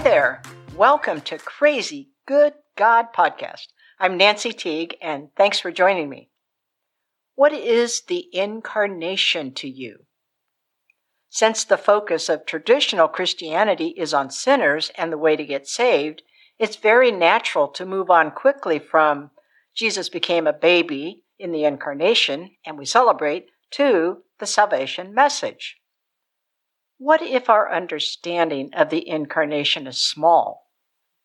Hi there. Welcome to Crazy Good God Podcast. I'm Nancy Teague, and thanks for joining me. What is the incarnation to you? Since the focus of traditional Christianity is on sinners and the way to get saved, it's very natural to move on quickly from Jesus became a baby in the incarnation and we celebrate to the salvation message. What if our understanding of the incarnation is small,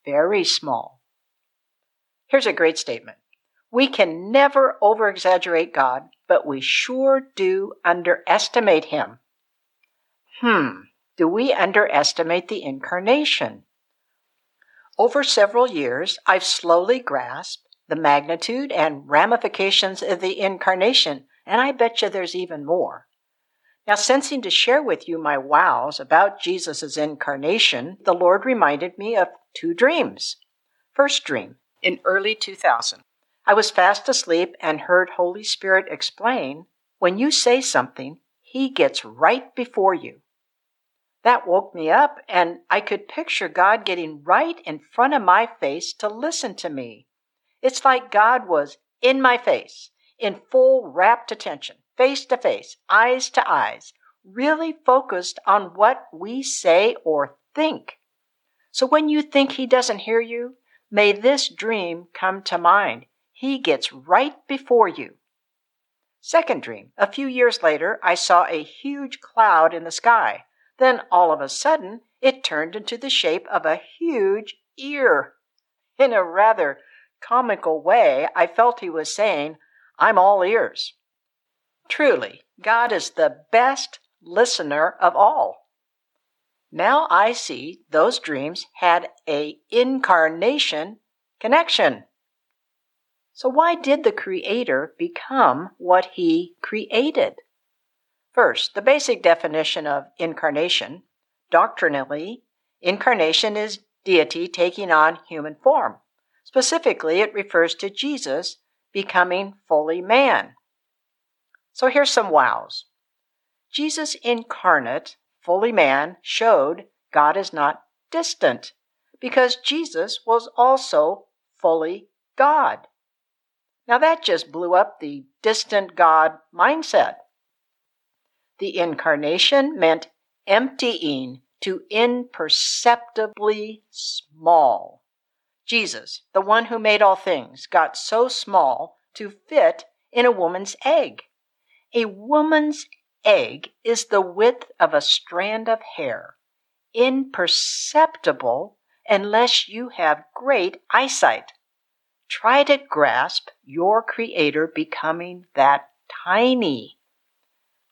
very small? Here's a great statement. We can never overexaggerate God, but we sure do underestimate Him. Hmm, do we underestimate the incarnation? Over several years, I've slowly grasped the magnitude and ramifications of the incarnation, and I bet you there's even more. Now, sensing to share with you my wows about Jesus' incarnation, the Lord reminded me of two dreams. First dream, in early 2000, I was fast asleep and heard Holy Spirit explain, when you say something, He gets right before you. That woke me up, and I could picture God getting right in front of my face to listen to me. It's like God was in my face, in full rapt attention, face to face, eyes to eyes, really focused on what we say or think. So when you think He doesn't hear you, may this dream come to mind. He gets right before you. Second dream. A few years later, I saw a huge cloud in the sky. Then all of a sudden, it turned into the shape of a huge ear. In a rather comical way, I felt he was saying, I'm all ears. Truly, God is the best listener of all. Now I see those dreams had a incarnation connection. So why did the creator become what he created? First, the basic definition of incarnation. Doctrinally, incarnation is deity taking on human form. Specifically, it refers to Jesus becoming fully man. So here's some wows. Jesus incarnate, fully man, showed God is not distant because Jesus was also fully God. Now that just blew up the distant God mindset. The incarnation meant emptying to imperceptibly small. Jesus, the one who made all things, got so small to fit in a woman's egg. A woman's egg is the width of a strand of hair, imperceptible unless you have great eyesight. Try to grasp your Creator becoming that tiny.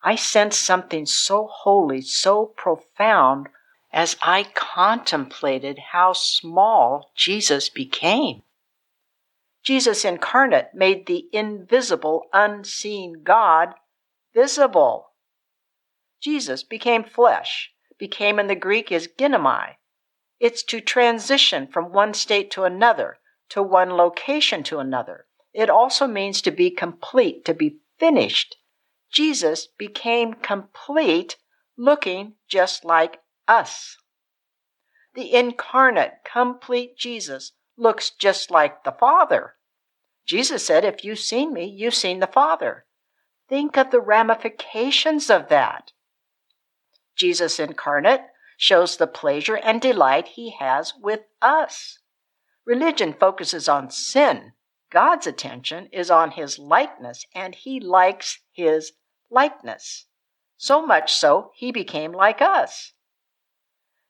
I sensed something so holy, so profound, as I contemplated how small Jesus became. Jesus incarnate made the invisible, unseen God visible. Jesus became flesh, became in the Greek is ginomai. It's to transition from one state to another, to one location to another. It also means to be complete, to be finished, Jesus became complete, looking just like us. The incarnate, complete Jesus looks just like the Father. Jesus said, If you've seen me, you've seen the Father. Think of the ramifications of that. Jesus incarnate shows the pleasure and delight he has with us. Religion focuses on sin. God's attention is on his likeness, and he likes his likeness. So much so, he became like us.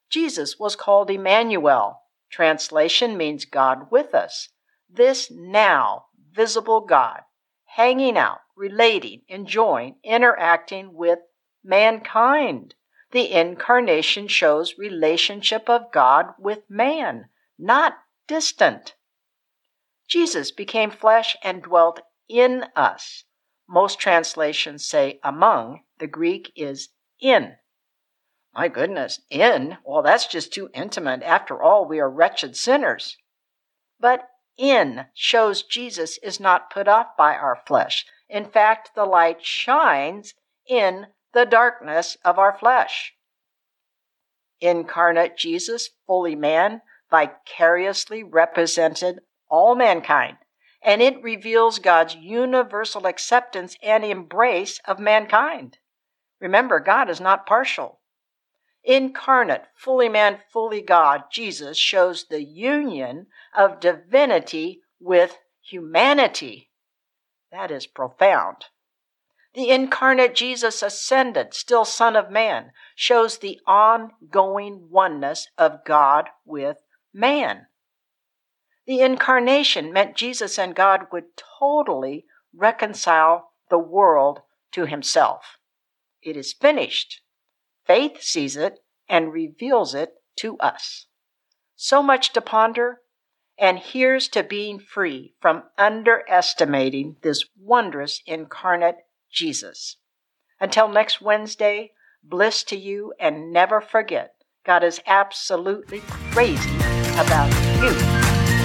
Jesus was called Emmanuel. Translation means God with us. This now visible God, hanging out, relating, enjoying, interacting with mankind. The incarnation shows relationship of God with man, not distant. Jesus became flesh and dwelt in us. Most translations say among. The Greek is in. My goodness, in? Well, that's just too intimate. After all, we are wretched sinners. But in shows Jesus is not put off by our flesh. In fact, the light shines in the darkness of our flesh. Incarnate Jesus, fully man, vicariously represented all mankind, and it reveals God's universal acceptance and embrace of mankind. Remember, God is not partial. Incarnate, fully man, fully God, Jesus shows the union of divinity with humanity. That is profound. The incarnate Jesus ascended, still Son of Man, shows the ongoing oneness of God with man. The incarnation meant Jesus and God would totally reconcile the world to himself. It is finished. Faith sees it and reveals it to us. So much to ponder, and here's to being free from underestimating this wondrous incarnate Jesus. Until next Wednesday, bliss to you and never forget God is absolutely crazy about you.